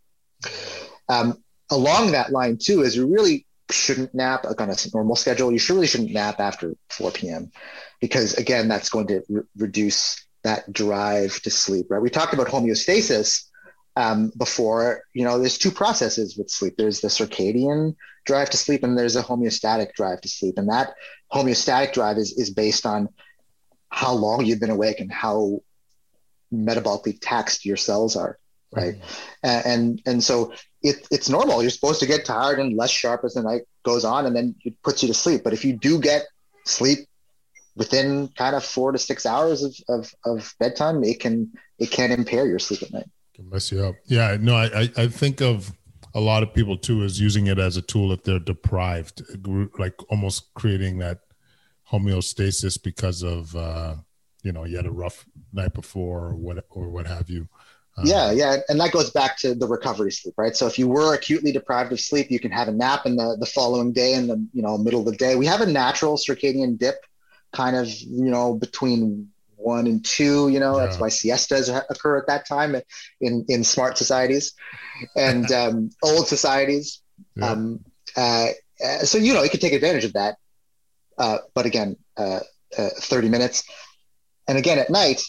um, along that line too is you really shouldn't nap like on a normal schedule you really shouldn't nap after 4 p.m because again that's going to re- reduce that drive to sleep right? We talked about homeostasis um, before you know there's two processes with sleep. There's the circadian drive to sleep and there's a homeostatic drive to sleep. And that homeostatic drive is, is based on how long you've been awake and how metabolically taxed your cells are right? Mm-hmm. and, and and so it, it's normal. You're supposed to get tired and less sharp as the night goes on and then it puts you to sleep. But if you do get sleep within kind of four to six hours of, of, of bedtime it can it can impair your sleep at night can mess you up yeah no I, I think of a lot of people too is using it as a tool if they're deprived like almost creating that homeostasis because of uh, you know you had a rough night before or what or what have you. Um, yeah, yeah, and that goes back to the recovery sleep, right? So if you were acutely deprived of sleep, you can have a nap in the the following day in the you know middle of the day. We have a natural circadian dip, kind of you know between one and two. You know yeah. that's why siestas occur at that time in in smart societies, and um, old societies. Yeah. Um, uh, uh so you know you can take advantage of that uh, but again, uh, uh, 30 minutes. And again, at night,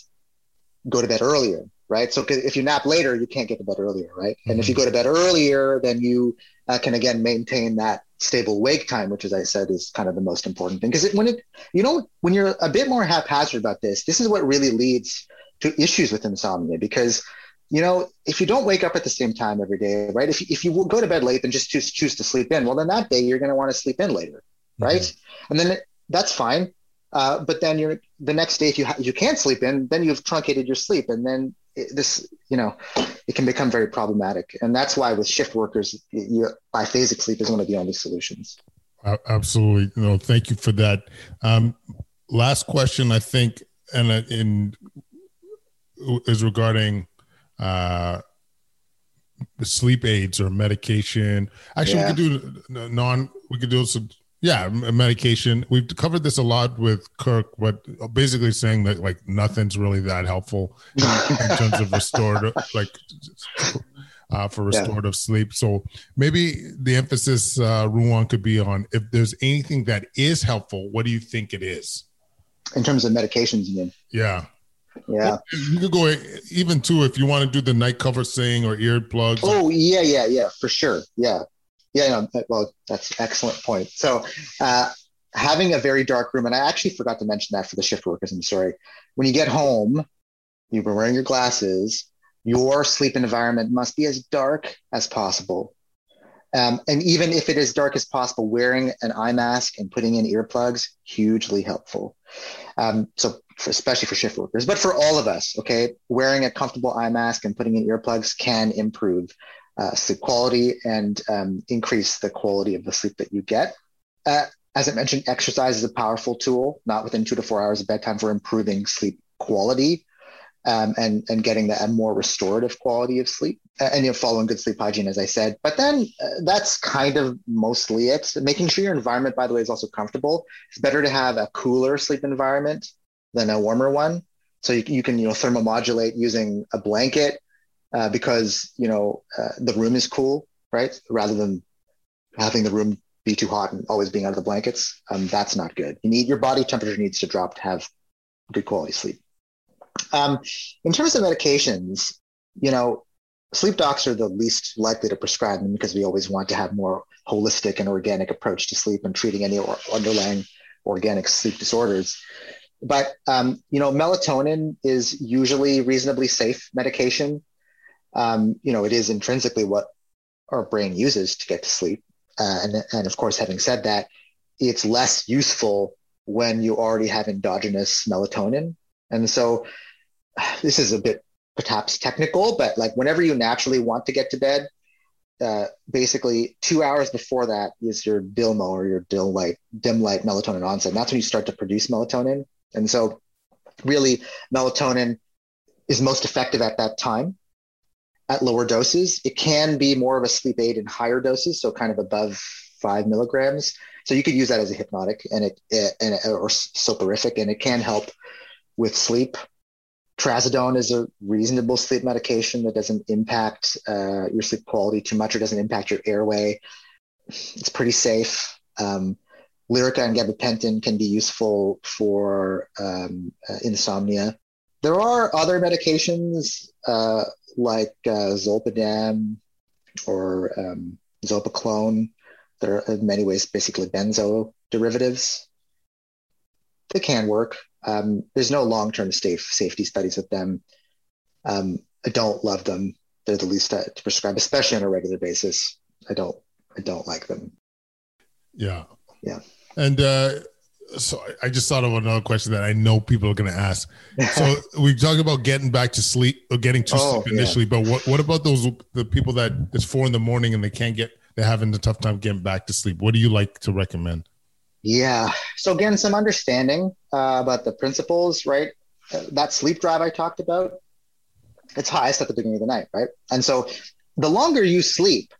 go to bed earlier, right? So if you nap later, you can't get to bed earlier, right? Mm-hmm. And if you mm-hmm. go to bed earlier, then you uh, can again maintain that stable wake time, which, as I said, is kind of the most important thing. Because when it, you know, when you're a bit more haphazard about this, this is what really leads to issues with insomnia. Because you know, if you don't wake up at the same time every day, right? If, if you go to bed late and just choose, choose to sleep in, well, then that day you're going to want to sleep in later, right? Mm-hmm. And then that's fine. Uh, but then you're the next day if you ha- you can't sleep in, then you've truncated your sleep, and then it, this you know it can become very problematic. And that's why with shift workers, you, biphasic sleep is one of the only solutions. Absolutely, no. Thank you for that. Um, last question, I think, and uh, in is regarding uh, sleep aids or medication. Actually, yeah. we could do non. We could do some yeah, medication. We've covered this a lot with Kirk, but basically saying that like nothing's really that helpful in terms of restorative, like uh, for restorative yeah. sleep. So maybe the emphasis, uh, Ruwan, could be on if there's anything that is helpful. What do you think it is? In terms of medications, you mean? Yeah. Yeah. You could go even too if you want to do the night cover saying or earplugs. Oh yeah, yeah, yeah, for sure. Yeah. Yeah, no, well, that's an excellent point. So, uh, having a very dark room, and I actually forgot to mention that for the shift workers. I'm sorry. When you get home, you've been wearing your glasses. Your sleep environment must be as dark as possible. Um, and even if it is dark as possible, wearing an eye mask and putting in earplugs hugely helpful. Um, so, for, especially for shift workers, but for all of us, okay, wearing a comfortable eye mask and putting in earplugs can improve uh, sleep quality and um, increase the quality of the sleep that you get. Uh, as I mentioned, exercise is a powerful tool, not within two to four hours of bedtime for improving sleep quality um, and, and getting the, a more restorative quality of sleep and you know, following good sleep hygiene, as I said. But then uh, that's kind of mostly it. Making sure your environment, by the way, is also comfortable. It's better to have a cooler sleep environment than a warmer one. So you, you can you know thermomodulate using a blanket uh, because you know uh, the room is cool, right? Rather than having the room be too hot and always being out of the blankets. Um, that's not good. You need your body temperature needs to drop to have good quality sleep. Um, in terms of medications, you know, sleep docs are the least likely to prescribe them because we always want to have more holistic and organic approach to sleep and treating any underlying organic sleep disorders. But um, you know, melatonin is usually reasonably safe medication. Um, you know, it is intrinsically what our brain uses to get to sleep. Uh, and, and of course, having said that, it's less useful when you already have endogenous melatonin. And so this is a bit perhaps technical, but like whenever you naturally want to get to bed, uh, basically two hours before that is your DILMO or your dim light, dim light melatonin onset. And that's when you start to produce melatonin. And so really melatonin is most effective at that time at lower doses. It can be more of a sleep aid in higher doses, so kind of above five milligrams. So you could use that as a hypnotic and it, it and or soporific, and it can help with sleep. Trazodone is a reasonable sleep medication that doesn't impact uh, your sleep quality too much or doesn't impact your airway. It's pretty safe. Um, Lyrica and gabapentin can be useful for um, uh, insomnia. There are other medications uh, like uh, Zolpidem or um, Zopiclone. They're in many ways basically benzo derivatives. They can work. Um, there's no long-term safe safety studies with them. Um, I don't love them. They're the least to, to prescribe, especially on a regular basis. I don't. I don't like them. Yeah. Yeah. And uh, so I just thought of another question that I know people are going to ask. So we talk about getting back to sleep or getting to oh, sleep initially, yeah. but what what about those the people that it's four in the morning and they can't get they're having a tough time getting back to sleep? What do you like to recommend? Yeah. So again, some understanding uh, about the principles, right? That sleep drive I talked about, it's highest at the beginning of the night, right? And so the longer you sleep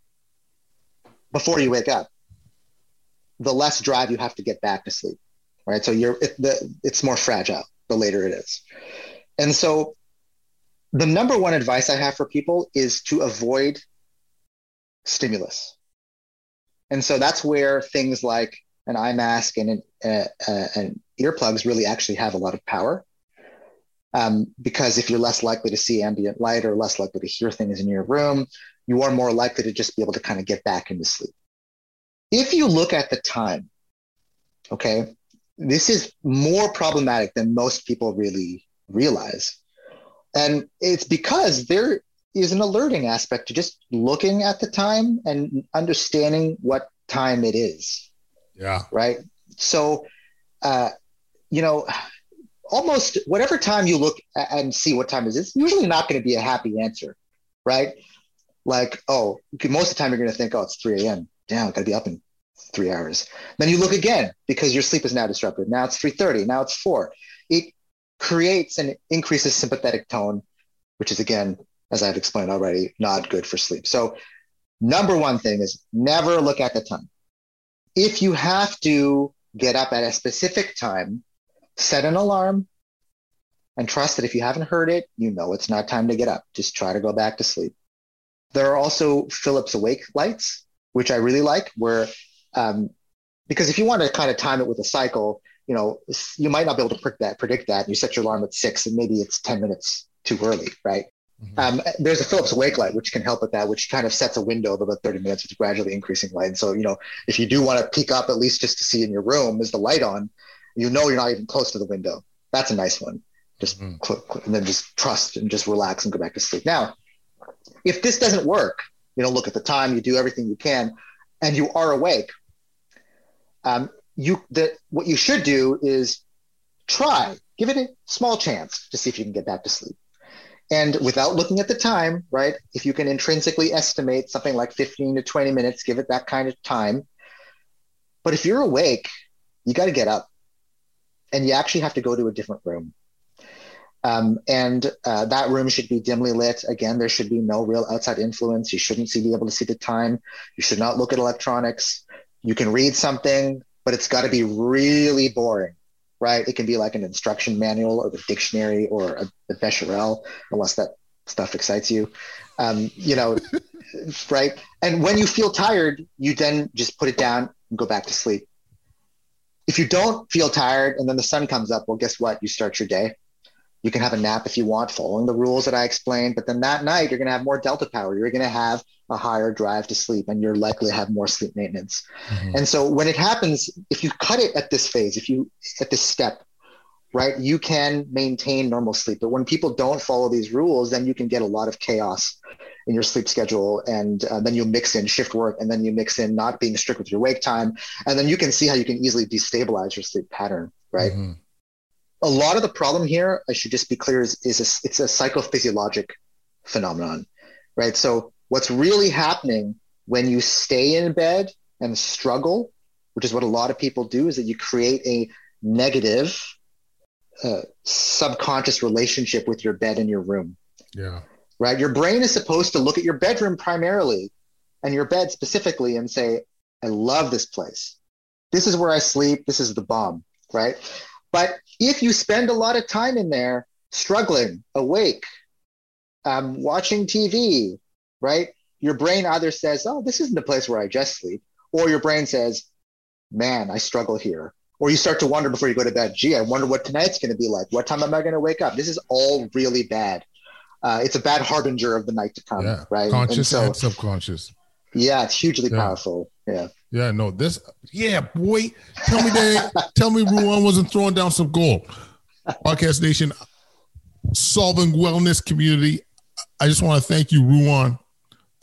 before you wake up, the less drive you have to get back to sleep, right? So you're it, the, it's more fragile the later it is, and so the number one advice I have for people is to avoid stimulus, and so that's where things like an eye mask and uh, uh, and earplugs really actually have a lot of power. Um, because if you're less likely to see ambient light or less likely to hear things in your room, you are more likely to just be able to kind of get back into sleep. If you look at the time, okay, this is more problematic than most people really realize. And it's because there is an alerting aspect to just looking at the time and understanding what time it is. Yeah. Right. So, uh, you know, almost whatever time you look and see what time it is, it's usually not going to be a happy answer. Right. Like, oh, most of the time you're going to think, oh, it's 3 a.m damn, I gotta be up in three hours. Then you look again because your sleep is now disrupted. Now it's 3.30, now it's four. It creates and increases sympathetic tone, which is again, as I've explained already, not good for sleep. So number one thing is never look at the time. If you have to get up at a specific time, set an alarm and trust that if you haven't heard it, you know it's not time to get up. Just try to go back to sleep. There are also Philips Awake lights which I really like, where um, because if you want to kind of time it with a cycle, you know, you might not be able to predict that. Predict that. You set your alarm at six, and maybe it's ten minutes too early, right? Mm-hmm. Um, there's a Philips wake light which can help with that, which kind of sets a window of about 30 minutes with gradually increasing light. And so, you know, if you do want to peek up at least just to see in your room, is the light on? You know, you're not even close to the window. That's a nice one. Just mm-hmm. click, click, and then just trust and just relax and go back to sleep. Now, if this doesn't work, you know, look at the time, you do everything you can, and you are awake. Um, you that what you should do is try, give it a small chance to see if you can get back to sleep. And without looking at the time, right? If you can intrinsically estimate something like 15 to 20 minutes, give it that kind of time. But if you're awake, you got to get up and you actually have to go to a different room. Um, and uh, that room should be dimly lit. Again, there should be no real outside influence. You shouldn't see, be able to see the time. You should not look at electronics. You can read something, but it's got to be really boring, right? It can be like an instruction manual or the dictionary or a, a Bechamel, unless that stuff excites you. Um, you know, right? And when you feel tired, you then just put it down and go back to sleep. If you don't feel tired and then the sun comes up, well, guess what? You start your day You can have a nap if you want, following the rules that I explained. But then that night, you're going to have more delta power. You're going to have a higher drive to sleep, and you're likely to have more sleep maintenance. Mm-hmm. And so when it happens, if you cut it at this phase, if you at this step, right, you can maintain normal sleep. But when people don't follow these rules, then you can get a lot of chaos in your sleep schedule and uh, then you mix in shift work and then you mix in not being strict with your wake time and then you can see how you can easily destabilize your sleep pattern right mm-hmm. A lot of the problem here i should just be clear is, is a, it's a psychophysiologic phenomenon right so what's really happening when you stay in bed and struggle which is what a lot of people do is that you create a negative uh, subconscious relationship with your bed and your room yeah right? Your brain is supposed to look at your bedroom primarily and your bed specifically and say, I love this place. This is where I sleep. This is the bomb, right? But if you spend a lot of time in there struggling, awake, um, watching TV, right? Your brain either says, Oh, this isn't the place where I just sleep, or your brain says, Man, I struggle here. Or you start to wonder before you go to bed, gee, I wonder what tonight's going to be like. What time am I going to wake up? This is all really bad uh, it's a bad harbinger of the night to come, yeah. right? Conscious and, so, and subconscious. Yeah, it's hugely yeah. powerful. Yeah. Yeah, no, this, yeah, boy. Tell me that, tell me Ruwan wasn't throwing down some gold. Quadcast Nation, solving wellness community. I just want to thank you, Ruwan,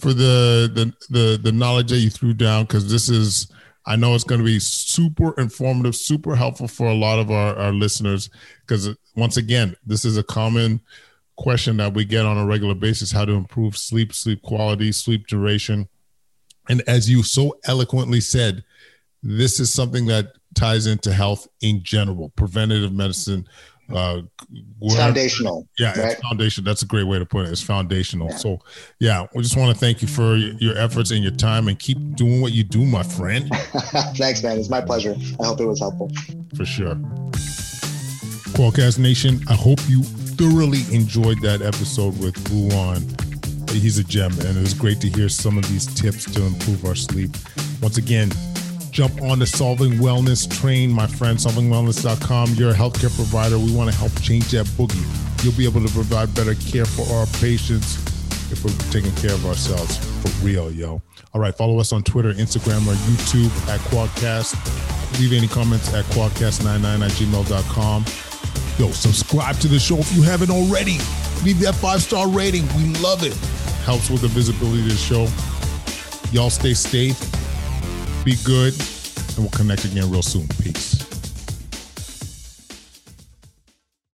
for the the the, the knowledge that you threw down because this is I know it's going to be super informative, super helpful for a lot of our, our listeners because once again, this is a common question that we get on a regular basis how to improve sleep, sleep quality, sleep duration. And as you so eloquently said, this is something that ties into health in general, preventative medicine. Uh, foundational. Yeah, right? it's foundation. That's a great way to put it. It's foundational. Yeah. So, yeah, we just want to thank you for your efforts and your time and keep doing what you do, my friend. Thanks, man. It's my pleasure. I hope it was helpful. For sure. Quadcast Nation, I hope you thoroughly enjoyed that episode with Ruwan. He's a gem, and it was great to hear some of these tips to improve our sleep. Once again, jump on the Solving Wellness train, my friend, solvingwellness.com. You're a healthcare provider. We want to help change that boogie. You'll be able to provide better care for our patients if we're taking care of ourselves for real, yo. All right, follow us on Twitter, Instagram, or YouTube at Quadcast. Leave any comments at quadcast99 at gmail.com. Yo, subscribe to the show if you haven't already. Leave that five star rating. We love it. Helps with the visibility of the show. Y'all stay safe, be good, and we'll connect again real soon. Peace.